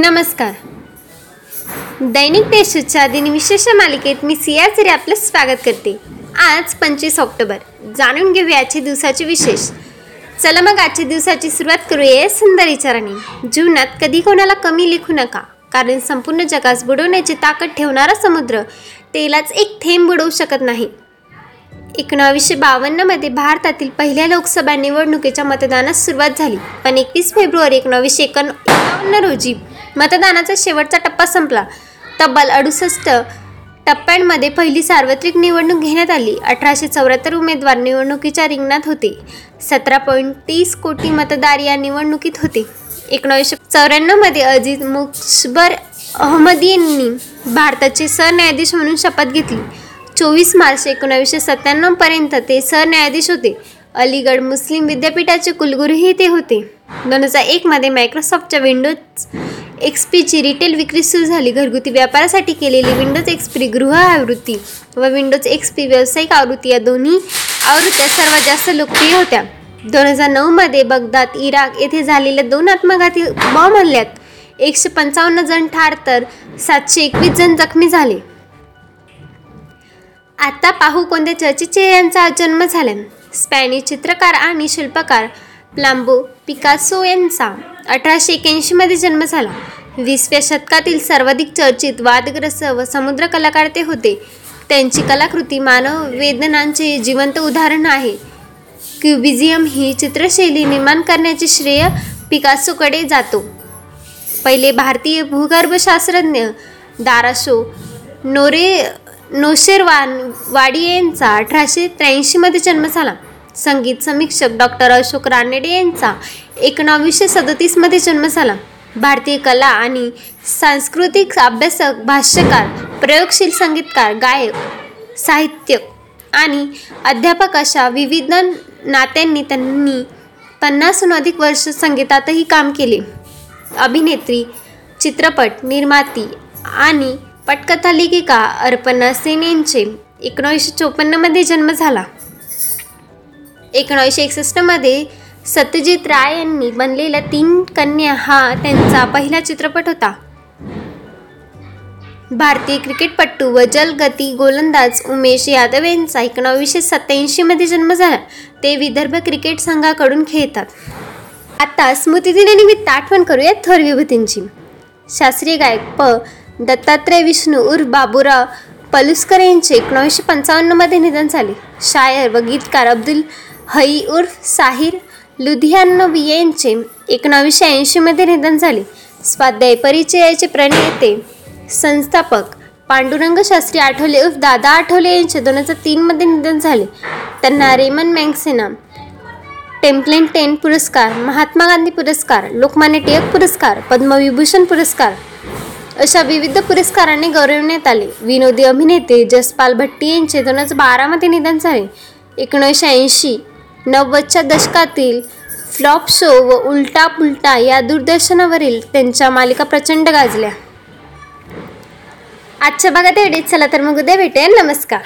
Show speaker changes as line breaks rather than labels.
नमस्कार. दैनिक देशच्या दिनविशेष मालिकेत मी सियासिरी आपलं स्वागत करते. आज पंचवीस ऑक्टोबर. जाणून घेऊया आजच्या दिवसाचे विशेष. चला मग आजच्या दिवसाची सुरुवात करूया सुंदर विचाराने. जीवनात कधी कोणाला कमी लिखू नका. कारण संपूर्ण जगास बुडवण्याची ताकद ठेवणारा समुद्र तेलाच एक थेंब बुडवू शकत नाही. एकोणावीसशे बावन्नमध्ये भारतातील पहिल्या लोकसभा निवडणुकीच्या मतदानास सुरुवात झाली. पण एकवीस फेब्रुवारी एकोणावीसशे एकोण एकावन्न रोजी मतदानाचा शेवटचा टप्पा संपला. तब्बल अडुसष्ट टप्प्यांमध्ये पहिली सार्वत्रिक निवडणूक घेण्यात आली. अठराशे चौऱ्याहत्तर उमेदवार निवडणुकीच्या रिंगणात होते. सतरा पॉईंट तीस कोटी मतदार या निवडणुकीत होते. एकोणीसशे चौऱ्याण्णवमध्ये अजित मुक्सबर अहमद यांनी भारताचे सरन्यायाधीश म्हणून शपथ घेतली. चोवीस मार्च एकोणावीसशे सत्त्याण्णवपर्यंत ते सरन्यायाधीश होते. अलीगड मुस्लिम विद्यापीठाचे कुलगुरूही ते होते. दोन हजार एकमध्ये मायक्रोसॉफ्टच्या विंडोज एक्स पीची रिटेल विक्री सुरू झाली. घरगुती व्यापारासाठी केलेली विंडोज एक्स पी गृह आवृत्ती. व विंडोज एक्स पी व्यावसायिक आवृत्ती या दोन्ही आवृत्त्या सर्वात जास्त लोकप्रिय होत्या. दोन हजार नऊमध्ये बगदाद इराक येथे झालेल्या दोन आत्मघाती बॉम्ब हल्ल्यात. एकशे पंचावन्न जण ठार तर सातशे एकवीस जण जखमी झाले. आता पाहू कोणत्या चर्चित चेहऱ्यांचा जन्म झाला. स्पॅनिश चित्रकार आणि शिल्पकार प्लांबो पिकासो यांचा. अठराशे एक्याऐंशीमध्ये जन्म झाला. वीसव्या शतकातील सर्वाधिक चर्चित वादग्रस्त व समुद्र कलाकार ते होते. त्यांची कलाकृती मानव वेदनांचे जिवंत उदाहरण आहे. क्युबिझियम ही चित्रशैली निर्माण करण्याचे श्रेय पिकासोकडे जातो. पहिले भारतीय भूगर्भशास्त्रज्ञ दाराशो नोरे नोशेरवान वाडी यांचा अठराशे त्र्याऐंशीमध्ये जन्म झाला. संगीत समीक्षक डॉक्टर अशोक रानडे यांचा एकोणावीसशे सदतीसमध्ये जन्म झाला. भारतीय कला आणि सांस्कृतिक अभ्यासक भाष्यकार प्रयोगशील संगीतकार गायक साहित्य आणि अध्यापक अशा विविध नात्यांनी त्यांनी पन्नासहून अधिक वर्ष संगीतातही काम केले. अभिनेत्री चित्रपट निर्माती आणि पटकथा लेखिका अर्पणा सेन यांचे एकोणीसशे चोपन्नमध्ये जन्म झाला. एकोणीसशे एकसष्टमध्ये सत्यजित राय यांनी बनलेला तीन कन्या हा त्यांचा पहिला चित्रपट होता. भारतीय क्रिकेटपटू व जलगती गोलंदाज उमेश यादव यांचा एकोणावीसशे सत्याऐंशीमध्ये जन्म झाला. ते विदर्भ क्रिकेट संघाकडून खेळतात. आता स्मृतिदिनानिमित्त आठवण करूया थोर विभूतींची. शास्त्रीय गायक प. दत्तात्रय विष्णू उर्फ बाबूराव पलुस्कर यांचे एकोणीसशे पंचावन्नमध्ये निधन झाले. शायर व गीतकार अब्दुल हई उर्फ साहिर लुधियानोवी यांचे एकोणावीसशे ऐंशीमध्ये निधन झाले. स्वाध्याय परिचयाचे प्रणेते संस्थापक पांडुरंग शास्त्री आठवले उर्फ दादा आठवले यांचे दोन हजार तीनमध्ये निधन झाले. त्यांना रेमन मँगसेना टेम्पलेन टेन पुरस्कार महात्मा गांधी पुरस्कार लोकमान्य टिळक पुरस्कार पद्मविभूषण पुरस्कार अशा विविध पुरस्कारांनी गौरवण्यात आले. विनोदी अभिनेते जसपाल भट्टी यांचे दोन हजार बारामध्ये निधन झाले. एकोणीसशे ऐंशी नव्वदच्या दशकातील फ्लॉप शो व उलटा पुलटा या दूरदर्शनावरील त्यांच्या मालिका प्रचंड गाजल्या. आजच्या भागात एवढेच चला तर मग उद्या भेटेल नमस्कार.